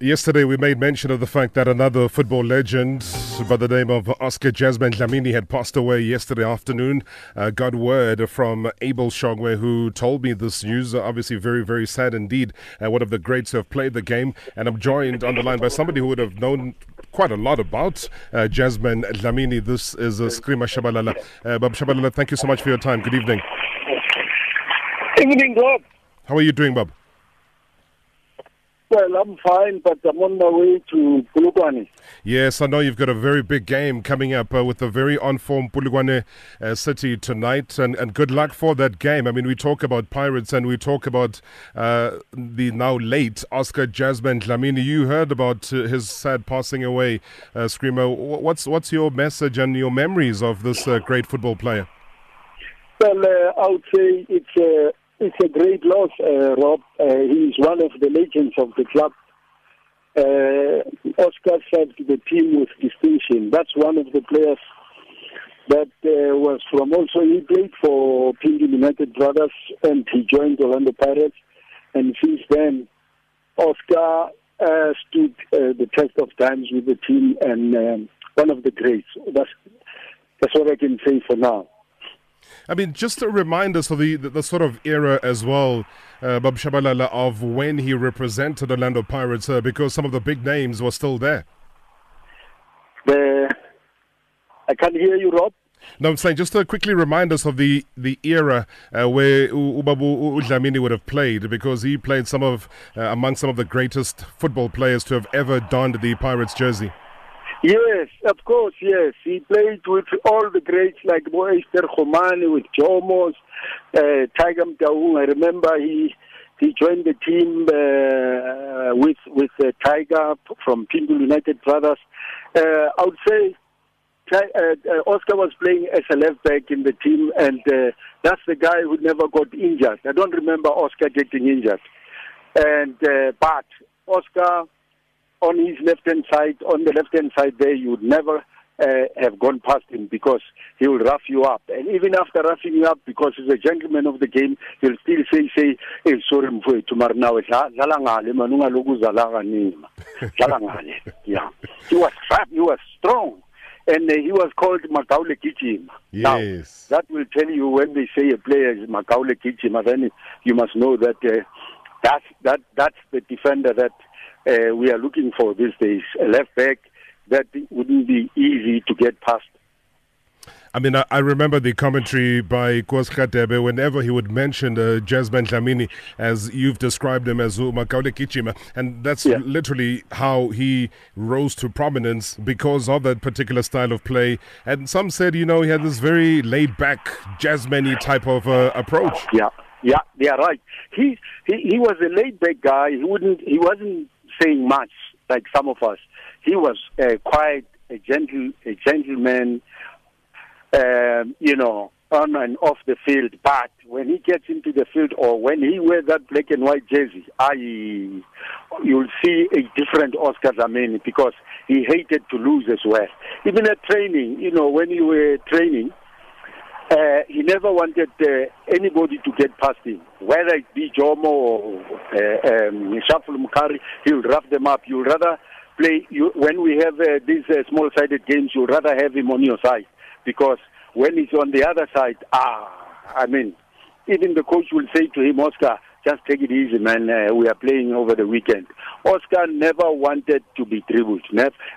Yesterday, we made mention of the fact that another football legend by the name of Oscar Jazzman Dlamini had passed away yesterday afternoon. Uh, got word from Abel Shogwe, who told me this news. Obviously, very, very sad indeed. Uh, one of the greats who have played the game. And I'm joined on the line by somebody who would have known quite a lot about uh, Jazzman Dlamini. This is uh, Screamer Tshabalala. Uh, Bob Tshabalala, thank you so much for your time. Good evening. Evening, Rob. How are you doing, Bob? Well, I'm fine, but I'm on my way to Polokwane. Yes, I know you've got a very big game coming up uh, with the very on-form Polokwane uh, City tonight, and, and good luck for that game. I mean, we talk about Pirates and we talk about uh, the now late Oscar Jazzman Dlamini. You heard about uh, his sad passing away, uh, Screamer. What's what's your message and your memories of this uh, great football player? Well, I would say it's it's a great loss, uh, Rob. Uh, is one of the legends of the club. Uh, Oscar served the team with distinction. That's one of the players that uh, was from also he played for Pimville United Brothers and he joined Orlando Pirates. And since then, Oscar uh, stood uh, the test of times with the team and um, one of the greats. That's that's what I can say for now. I mean, just to remind us of the, the, the sort of era as well, uh, Bob Tshabalala, of when he represented Orlando Pirates, uh, because some of the big names were still there. The, I can't hear you, Rob. No, I'm saying just to quickly remind us of the the era uh, where Ubabu Dlamini would have played, because he played some of uh, among some of the greatest football players to have ever donned the Pirates jersey. Yes, of course, yes. He played with all the greats like Moester Khomane, with Jomos, uh, Tiger Mtaung. I remember he he joined the team uh, with with uh, Tiger from Pimville United Brothers. Uh, I would say uh, uh, Oscar was playing as a left back in the team, and uh, that's the guy who never got injured. I don't remember Oscar getting injured, and but Oscar on his left hand side, on the left hand side there, you would never uh, have gone past him because he will rough you up. And even after roughing you up, because he's a gentleman of the game, he'll still say, say, hey, sorry, mfowethu, mara nawe dlala ngale man ungaloku uzala kanima. Dlala ngale. Yeah. He was fat, he was strong. And uh, he was called Gijima. Yes. Now, that will tell you when they say a player is Makaule Gijima, then you must know that uh, that's, that, that's the defender that uh, we are looking for these days. A left back that wouldn't be easy to get past. I mean, I, I remember the commentary by Kos Debe whenever he would mention uh, Jazzman Dlamini as you've described him as Makaule Gijima. And that's yeah. literally how he rose to prominence because of that particular style of play. And some said, you know, he had this very laid back, Jazzman type of uh, approach. Yeah. Yeah, yeah, right. He he he was a laid back guy. He wouldn't he wasn't saying much like some of us. He was uh, quite a gentle, a gentleman, um, you know, on and off the field. But when he gets into the field or when he wears that black and white jersey, I, you'll see a different Oscar Dlamini because he hated to lose as well. Even at training, you know, when you were training, uh, he never wanted uh, anybody to get past him, whether it be Jomo or uh, um, Shaful Mukari, he'll rough them up. You'd rather play, you, when we have uh, these uh, small sided games, you'd rather have him on your side because when he's on the other side, ah, I mean, even the coach will say to him, Oscar, just take it easy, man. Uh, we are playing over the weekend. Oscar never wanted to be dribbled.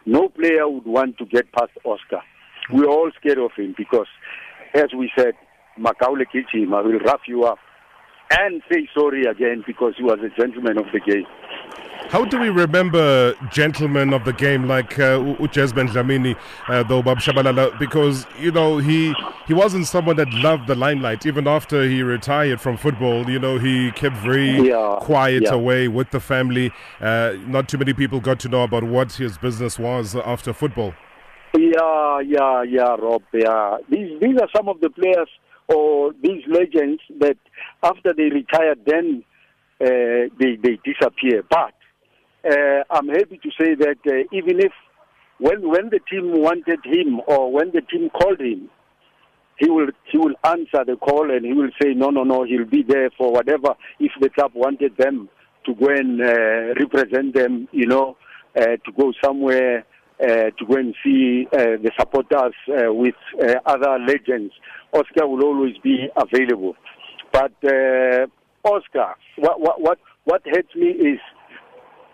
No player would want to get past Oscar. We're all scared of him because as we said, Makaule Gijima will rough you up and say sorry again because he was a gentleman of the game. How do we remember gentlemen of the game like uh, Ujezben Dlamini, uh, though Bab Tshabalala? Because you know he he wasn't someone that loved the limelight. Even after he retired from football, you know he kept very yeah, quiet yeah. away with the family. Uh, not too many people got to know about what his business was after football. Yeah, yeah, yeah, Rob. Yeah, these these are some of the players or these legends that after they retire, then uh, they they disappear. But uh, I'm happy to say that uh, even if when when the team wanted him or when the team called him, he will he will answer the call and he will say no no no he'll be there for whatever if the club wanted them to go and uh, represent them, you know, uh, to go somewhere uh, to go and see uh, the supporters uh, with uh, other legends. Oscar will always be available. But uh, Oscar, what, what, what, what hurts me is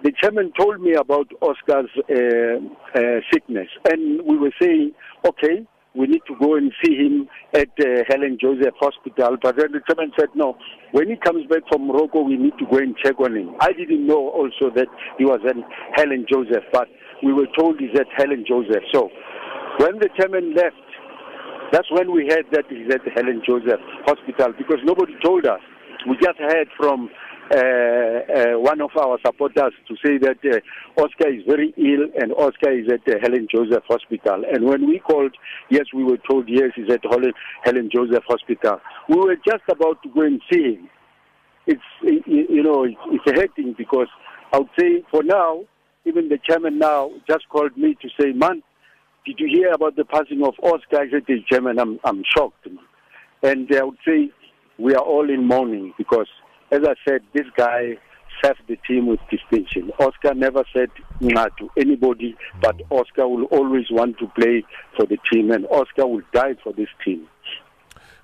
the chairman told me about Oscar's uh, sickness, and we were saying, okay, we need to go and see him at uh, Helen Joseph Hospital. But then the chairman said, no, when he comes back from Morocco, we need to go and check on him. I didn't know also that he was at Helen Joseph, but we were told he's at Helen Joseph. So when the chairman left, that's when we heard that he's at Helen Joseph Hospital because nobody told us. We just heard from uh, uh, one of our supporters to say that uh, Oscar is very ill and Oscar is at Helen Joseph Hospital. And when we called, yes, we were told yes, he's at Helen, Helen Joseph Hospital. We were just about to go and see him. It's you know it's a hurting because I would say for now, even the chairman now just called me to say, man, did you hear about the passing of Oscar? I said, chairman, I'm I'm shocked. And I would say we are all in mourning because as I said, this guy served the team with distinction. Oscar never said nah to anybody, but Oscar will always want to play for the team, and Oscar will die for this team.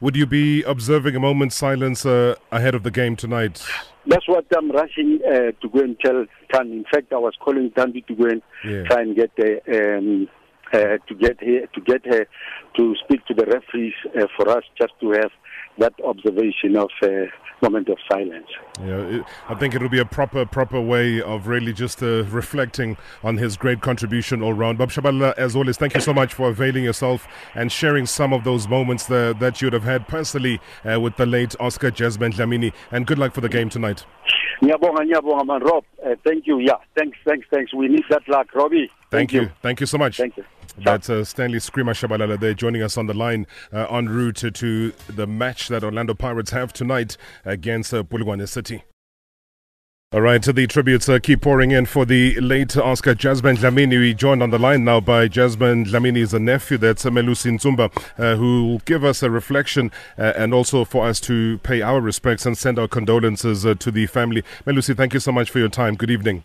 Would you be observing a moment's silence uh, ahead of the game tonight? That's what I'm rushing uh, to go and tell Tan. In fact, I was calling Tandy to go and yeah. try and get the. Um, uh, to get here, to get her to speak to the referees uh, for us just to have that observation of a moment of silence. Yeah, I think it'll be a proper, proper way of really just uh, reflecting on his great contribution all round. Bab Tshabalala, as always, thank you so much for availing yourself and sharing some of those moments there that you'd have had personally uh, with the late Oscar Jazzman Dlamini. And good luck for the game tonight. Nyabonga, nyabonga, man. Rob, uh, thank you. Yeah, thanks, thanks, thanks. We need that luck, Robbie. Thank, thank you. you. Thank you so much. Thank you. That's uh, Stanley Screamer Tshabalala there joining us on the line uh, en route to, to, the match that Orlando Pirates have tonight against uh, City. All right, so the tributes uh, keep pouring in for the late Oscar Jazzman Dlamini. We joined on the line now by Jazzman Dlamini's nephew, that's Melusi Ntumba, uh, who will give us a reflection uh, and also for us to pay our respects and send our condolences uh, to the family. Melusi, thank you so much for your time. Good evening.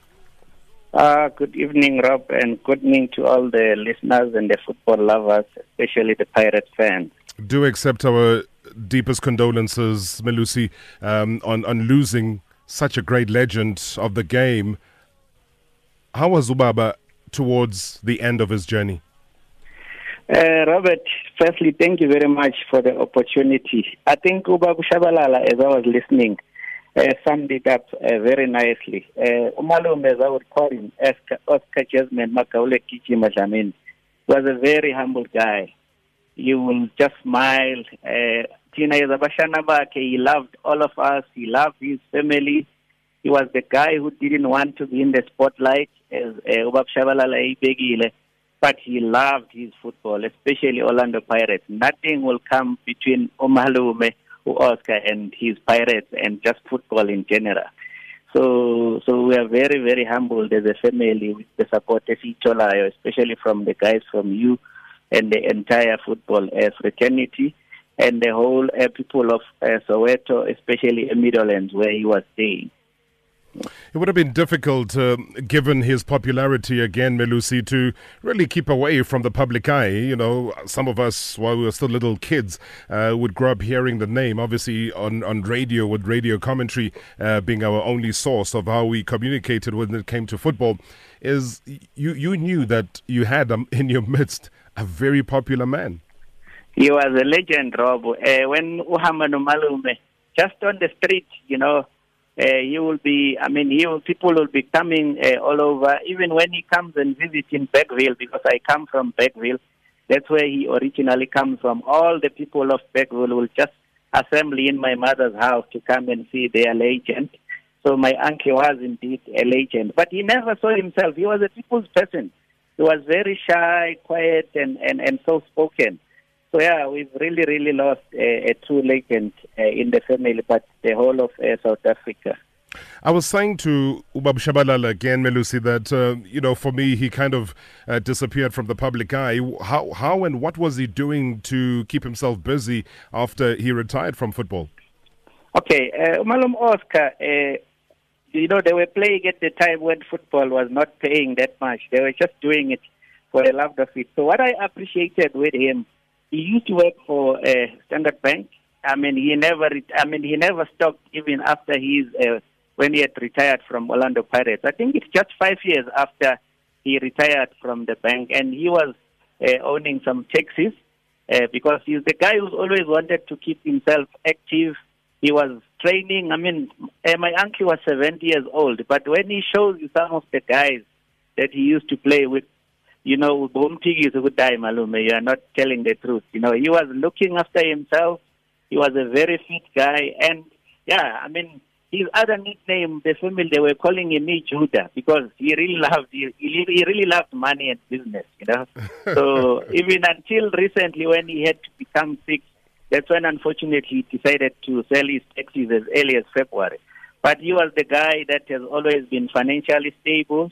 Uh, good evening, Rob, and good evening to all the listeners and the football lovers, especially the Pirate fans. Do accept our deepest condolences, Melusi, um, on, on losing such a great legend of the game. How was Ubaba towards the end of his journey? Uh, Robert, firstly, thank you very much for the opportunity. I think Ubabu Tshabalala, as I was listening, uh, summed it up uh, very nicely. Uh, Umalume, as I would call him, Oscar, Jazzman Makaule Kichi Majamin, was a very humble guy. You will just smile. Uh, Tina he loved all of us. He loved his family. He was the guy who didn't want to be in the spotlight, as uh, but he loved his football, especially Orlando Pirates. Nothing will come between Umalume Oscar and his Pirates and just football in general. So, so we are very, very humbled as a family with the support of Icholayo, especially from the guys from you and the entire football uh, fraternity and the whole uh, people of uh, Soweto, especially in Meadowlands where he was staying. It would have been difficult, uh, given his popularity again, Melusi, to really keep away from the public eye. You know, some of us, while we were still little kids, uh, would grow up hearing the name, obviously on, on radio, with radio commentary uh, being our only source of how we communicated when it came to football. Is you, you knew that you had um, in your midst a very popular man. He was a legend, Rob. Uh, when Uhaman Malume, just on the street, you know, uh, he will be, I mean, he will, people will be coming uh, all over. Even when he comes and visits in Bergville, because I come from Bergville, that's where he originally comes from. All the people of Bergville will just assemble in my mother's house to come and see their legend. So my uncle was indeed a legend, but he never saw himself. He was a people's person. He was very shy, quiet, and, and, and so spoken. So yeah, we've really, really lost a, a true legend uh, in the family, but the whole of uh, South Africa. I was saying to Ubab Tshabalala again, Melusi, that, uh, you know, for me, he kind of uh, disappeared from the public eye. How, how and what was he doing to keep himself busy after he retired from football? Okay, uh, Malum Oscar, uh, you know, they were playing at the time when football was not paying that much. They were just doing it for the love of it. So what I appreciated with him, he used to work for uh, Standard Bank. I mean, he never, I mean, he never stopped even after he's uh, when he had retired from Orlando Pirates. I think it's just five years after he retired from the bank, and he was uh, owning some taxis uh, because he's the guy who's always wanted to keep himself active. He was training. I mean, uh, my uncle was 70 years old, but when he shows you some of the guys that he used to play with, you know, Bomtigi is a good guy, Malume. You are not telling the truth. You know, he was looking after himself. He was a very fit guy, and yeah, I mean, his other nickname, the family, they were calling him me Judah because he really loved he, he really loved money and business, you know. so even until recently, when he had to become sick, that's when unfortunately he decided to sell his taxis as early as February. But he was the guy that has always been financially stable.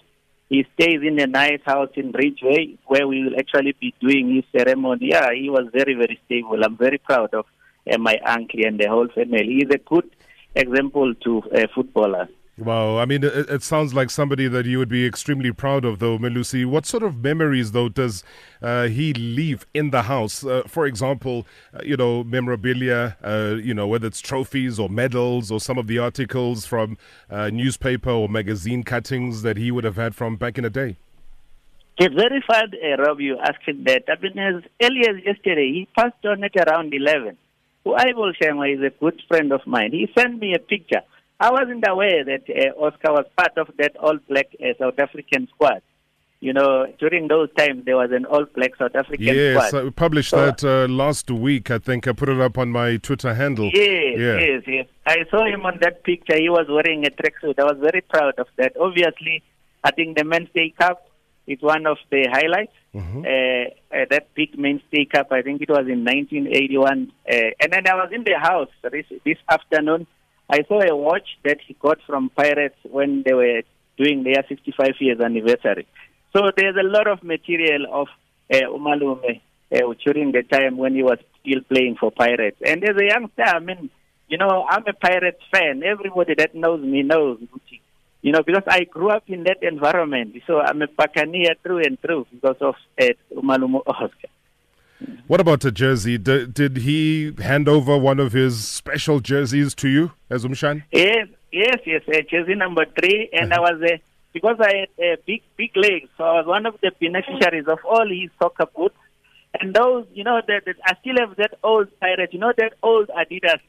He stays in a nice house in Ridgeway where we will actually be doing his ceremony. Yeah, he was very, very stable. I'm very proud of uh, my uncle and the whole family. He's a good example to uh, footballers. Wow, I mean, it, it, sounds like somebody that you would be extremely proud of, though, Melusi. What sort of memories, though, does uh, he leave in the house? Uh, for example, uh, you know, memorabilia, uh, you know, whether it's trophies or medals or some of the articles from uh, newspaper or magazine cuttings that he would have had from back in the day. It's very fun, uh, Rob, you asking that. I mean, as early as yesterday, he passed on at around 11. Ivo Shengwa is a good friend of mine. He sent me a picture. I wasn't aware that uh, Oscar was part of that all black uh, South African squad. You know, during those times, there was an all black South African yes, squad. Yes, I published so, that uh, last week, I think. I put it up on my Twitter handle. Yes, yeah. yes, yes. I saw him on that picture. He was wearing a tracksuit. I was very proud of that. Obviously, I think the Mainstay Cup is one of the highlights. Mm-hmm. Uh, uh, that big mainstay cup, I think it was in 1981. Uh, and then I was in the house this, this afternoon. I saw a watch that he got from Pirates when they were doing their 65 years anniversary. So there's a lot of material of uh, Umalume uh, during the time when he was still playing for Pirates. And as a youngster, I mean, you know, I'm a Pirates fan. Everybody that knows me knows you know, because I grew up in that environment. So I'm a Buccaneer through and through because of uh, Umalume Oscar. What about a jersey? D- did he hand over one of his special jerseys to you as Umshan? Yes, yes, yes. Uh, jersey number three, and I was uh, because I had uh, big, big legs, so I was one of the beneficiaries of all his soccer boots. And those, you know, that I still have that old pirate, you know, that old Adidas,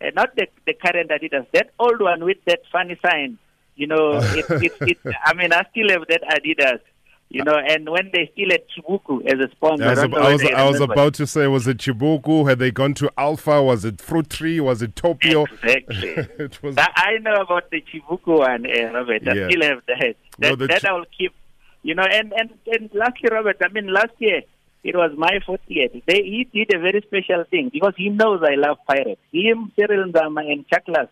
uh, not the the current Adidas, that old one with that funny sign you know, it, it, it, I mean, I still have that Adidas. You know, and when they still had Chibuku as a sponsor, I was, I was, I was about to say, was it Chibuku? Had they gone to Alpha? Was it Fruit Tree? Was it Topio? Exactly. it was... I know about the Chibuku one, uh, Robert. I yeah. still have that. That, no, that Ch- I will keep. You know, and, and, and lastly, Robert, I mean, last year, it was my 40th. They, he did a very special thing because he knows I love pirates. Him, Cyril Nzama, and Chaklas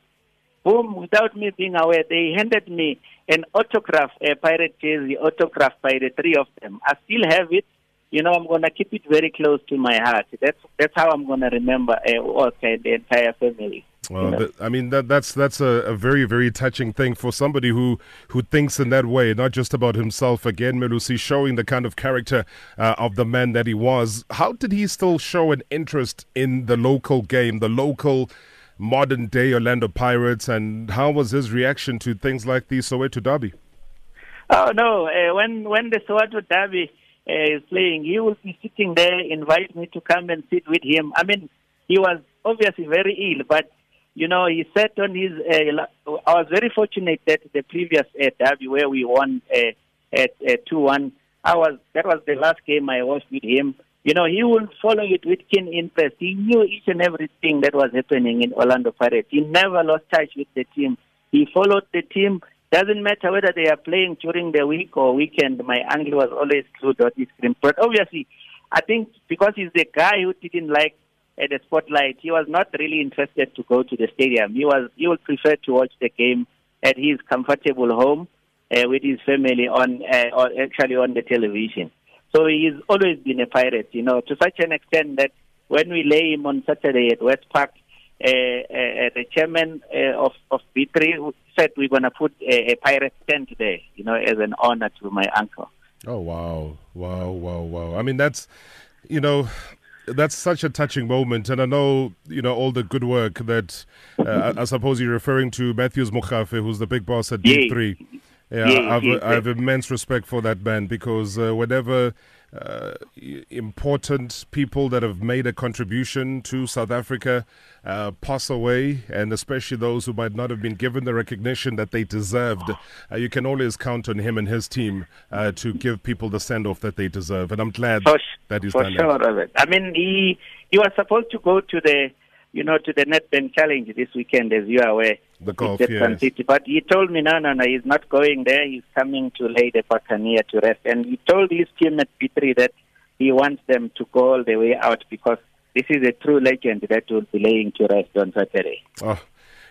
whom, without me being aware, they handed me an autograph, a pirate jersey autograph by the three of them. I still have it. You know, I'm going to keep it very close to my heart. That's that's how I'm going to remember uh, okay, the entire family. Well, you know? I mean that that's that's a, a, very very touching thing for somebody who who thinks in that way, not just about himself. Again, Melusi showing the kind of character uh, of the man that he was. How did he still show an interest in the local game, the local modern day Orlando Pirates, and how was his reaction to things like the Soweto Derby? Oh no! Uh, when when the Soweto Derby uh, is playing, he will be sitting there, invite me to come and sit with him. I mean, he was obviously very ill, but you know, he sat on his. Uh, I was very fortunate that the previous uh, derby where we won uh, at two one. I was that was the last game I watched with him. You know, he would follow it with keen interest. He knew each and everything that was happening in Orlando Pirates. He never lost touch with the team. He followed the team. Doesn't matter whether they are playing during the week or weekend. My uncle was always on his screen. But obviously, I think because he's the guy who didn't like uh, the spotlight, he was not really interested to go to the stadium. He was he would prefer to watch the game at his comfortable home uh, with his family on uh, or actually on the television. So he's always been a pirate, you know, to such an extent that when we lay him on Saturday at West Park, uh, uh, the chairman uh, of, of B3 said we're going to put a, a pirate tent there, you know, as an honor to my uncle. Oh wow, wow, wow, wow! I mean, that's you know, that's such a touching moment, and I know you know all the good work that uh, I, I suppose you're referring to Matthews Mokgafe, who's the big boss at D three. Yeah, I've, I have immense respect for that man because uh, whenever uh, important people that have made a contribution to South Africa uh, pass away, and especially those who might not have been given the recognition that they deserved, uh, you can always count on him and his team uh, to give people the send off that they deserve. And I'm glad For, that he's for done sure, that. Robert. I mean, he he was supposed to go to the, you know, to the Nedbank Challenge this weekend, as you are aware. The golf, It's at Sun yes. City. But he told me, no, no, no, he's not going there. He's coming to lay the Buccaneer to rest. And he told his team at P3 that he wants them to go all the way out because this is a true legend that will be laying to rest on Saturday. Oh,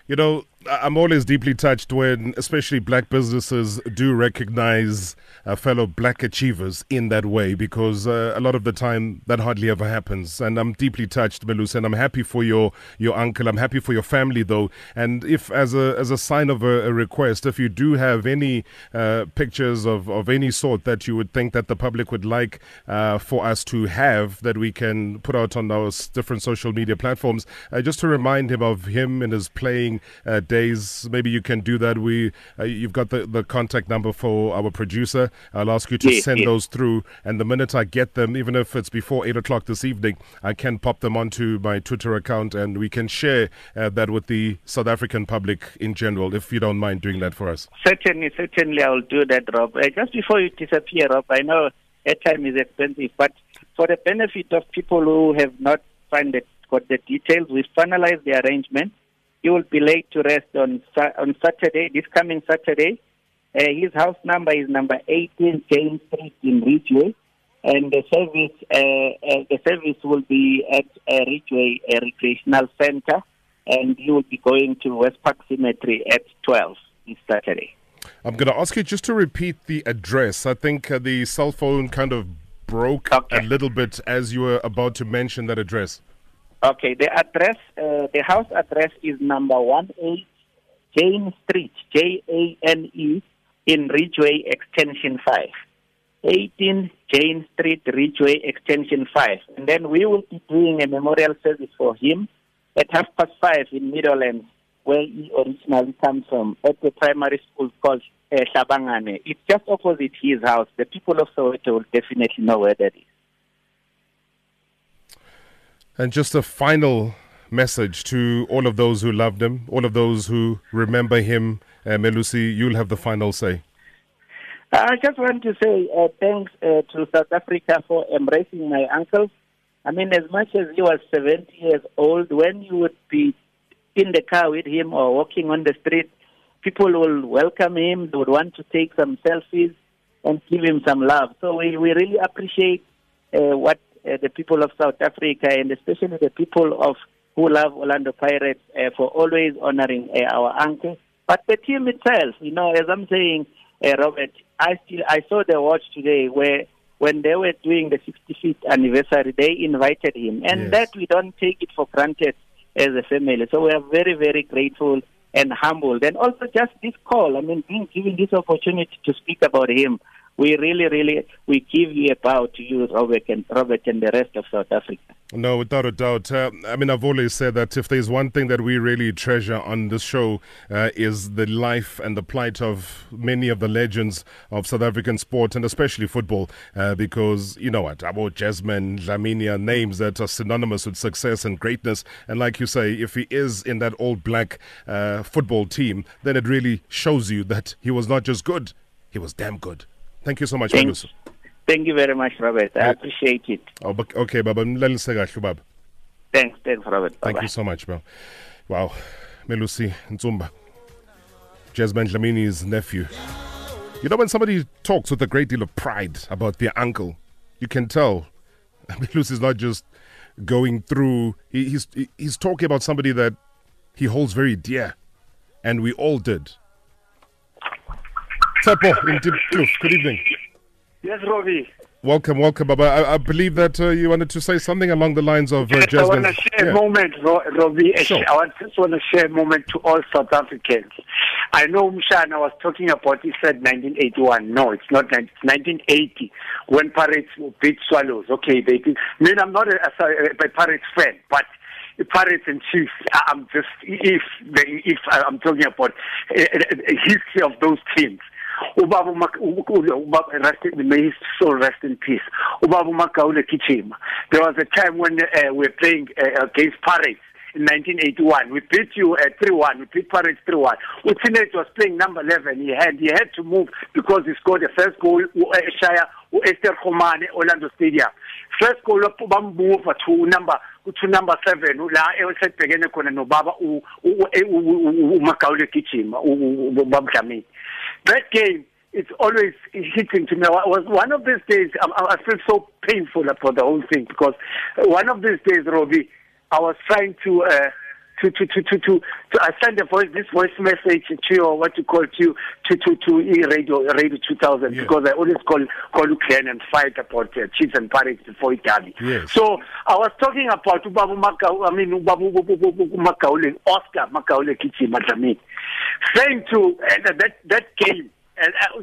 you know, I'm always deeply touched when, especially black businesses, do recognize uh, fellow black achievers in that way because uh, a lot of the time that hardly ever happens. And I'm deeply touched, Melus, and I'm happy for your, your uncle. I'm happy for your family, though. And if, as a, as a sign of a, a request, if you do have any uh, pictures of, of any sort that you would think that the public would like uh, for us to have that we can put out on our different social media platforms, uh, just to remind him of him and his playing uh, days. Maybe you can do that. We, uh, you've got the, the contact number for our producer. I'll ask you to Yes, send yes. those through, and the minute I get them, even if it's before eight o'clock this evening, I can pop them onto my Twitter account, and we can share uh, that with the South African public in general. If you don't mind doing that for us. Certainly, certainly, I will do that, Rob. Uh, just before you disappear, Rob, I know airtime is expensive, but for the benefit of people who have not find it, got the details, we finalized the arrangement. He will be laid to rest on on Saturday, this coming Saturday. Uh, his house number is number 18 James Street in Ridgeway, and the service uh, uh, the service will be at uh, Ridgeway uh, Recreational Center, and he will be going to West Park Cemetery at 12 this Saturday. I'm going to ask you just to repeat the address. I think uh, the cell phone kind of broke Okay. a little bit as you were about to mention that address. Okay, the address, uh, the house address is number 18 Jane Street, J A N E, in Ridgeway Extension 5. 18 Jane Street, Ridgeway Extension 5. And then we will be doing a memorial service for him at half past 5 in Meadowlands, where he originally comes from, at the primary school called uh, Shabangane. It's just opposite his house. The people of Soweto will definitely know where that is. And just a final message to all of those who loved him, all of those who remember him. Uh, Melusi, you'll have the final say. I just want to say uh, thanks uh, to South Africa for embracing my uncle. I mean, as much as he was 70 years old, when you would be in the car with him or walking on the street, people will welcome him. They would want to take some selfies and give him some love. So we, we really appreciate uh, what uh, the people of South Africa and especially the people of who love Orlando Pirates uh, for always honoring uh, our uncle. But the team itself, you know, as I'm saying, uh, Robert, I still I saw the watch today where when they were doing the 65th anniversary, they invited him, and Yes. that we don't take it for granted as a family. So we are very very grateful and humbled, and also just this call. I mean, being given this opportunity to speak about him, we really really we give you a bow to you, Robert and Robert and the rest of South Africa. No, without a doubt. Uh, I mean, I've always said that if there's one thing that we really treasure on this show uh, is the life and the plight of many of the legends of South African sport and especially football. Uh, because, you know what, Abo Jazzman, Laminia, names that are synonymous with success and greatness. And like you say, if he is in that all black uh, football team, then it really shows you that he was not just good, he was damn good. Thank you so much, Thank, thank you very much, Robert. I Right. appreciate it. Oh, Okay, Baba. Mlalise kahle, Baba. Thanks, thanks, Robert. Thank Bye-bye. you so much, bro. Wow. Melusi Ntumba. Jazzman Dlamini's nephew. You know, when somebody talks with a great deal of pride about their uncle, you can tell Melusi is not just going through, he, he's, he's talking about somebody that he holds very dear. And we all did. Tsepo in Diepkloof, good evening. Yes, Robbie. Welcome, welcome, Baba. I, I believe that uh, you wanted to say something along the lines of uh, Yes, I want to share Yeah. a moment, Ro- Robbie. Sure. I want, just want to share a moment to all South Africans. I know Mshana was talking about, he said 1981. No, it's not, it's 1980 when Pirates beat Swallows. Okay, they did. I mean, I'm not a, a, a Pirates fan, but Pirates and Chiefs. I'm just if if I'm talking about a, a history of those teams. Ubaba ubaba rest may his soul rest in peace. Ubaba umagaule kichima. There was a time when uh, we were playing uh, against Pirates in 1981 we beat you at uh, 3-1 we beat Pirates 3-1 Utinet was playing number 11 he had he had to move because he scored the first goal uShaya uEsther Khomane Orlando Stadium. First goal bamove to number to number 7 la esebhekene khona nobaba uMagaule Gijima ubabdlamini that game it's always hitting to me. Was one of these days I, I feel so painful about the whole thing because one of these days, Robbie, I was trying to uh, to to to to to, to I send a voice this voice message to you or what you call to to to to e radio radio 2000 yeah. because I always call call Ukraine and fight about uh, Chiefs and Pirates before Italy. Yes. So I was talking about Ubabu Makau I mean Ubabu Makaule Oscar Makaule Kichi Madami saying to uh, that that game and uh,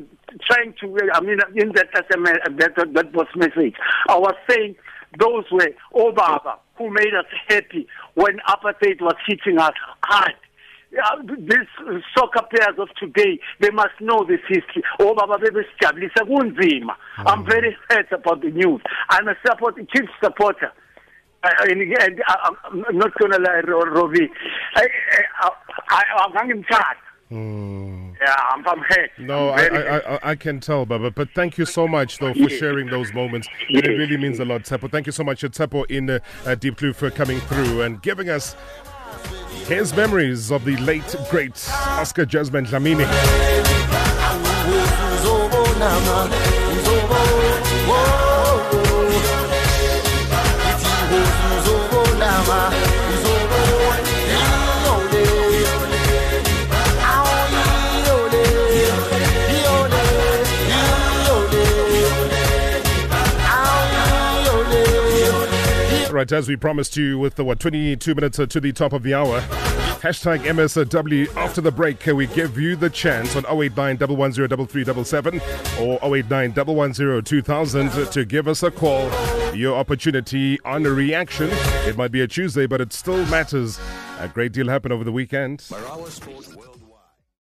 trying to I mean in that SMS that that was message I was saying those were Obaba who made us happy when apartheid was hitting us hard. Uh, these soccer players of today, they must know this history. Oh, Baba bebesijabulisa kunzima. I'm very hurt about the news. I'm a support, chief supporter. Uh, and, and uh, I'm not going to lie, Robbie. I, I, I, I, I, Mm. Yeah, I'm, I'm hurt. No, I'm I, I, I, I can tell, Baba. But thank you so much, though, for sharing those moments. It really means a lot, Tsepo. Thank you so much, Tsepo, in uh, uh, Diepkloof for coming through and giving us his memories of the late, great Oscar Jazzman Dlamini. Right, as we promised you with uh, what 22 minutes uh, to the top of the hour. Hashtag MSW after the break. Can we give you the chance on 089 110 or 089 110 to give us a call. Your opportunity on a reaction. It might be a Tuesday, but it still matters. A great deal happened over the weekend.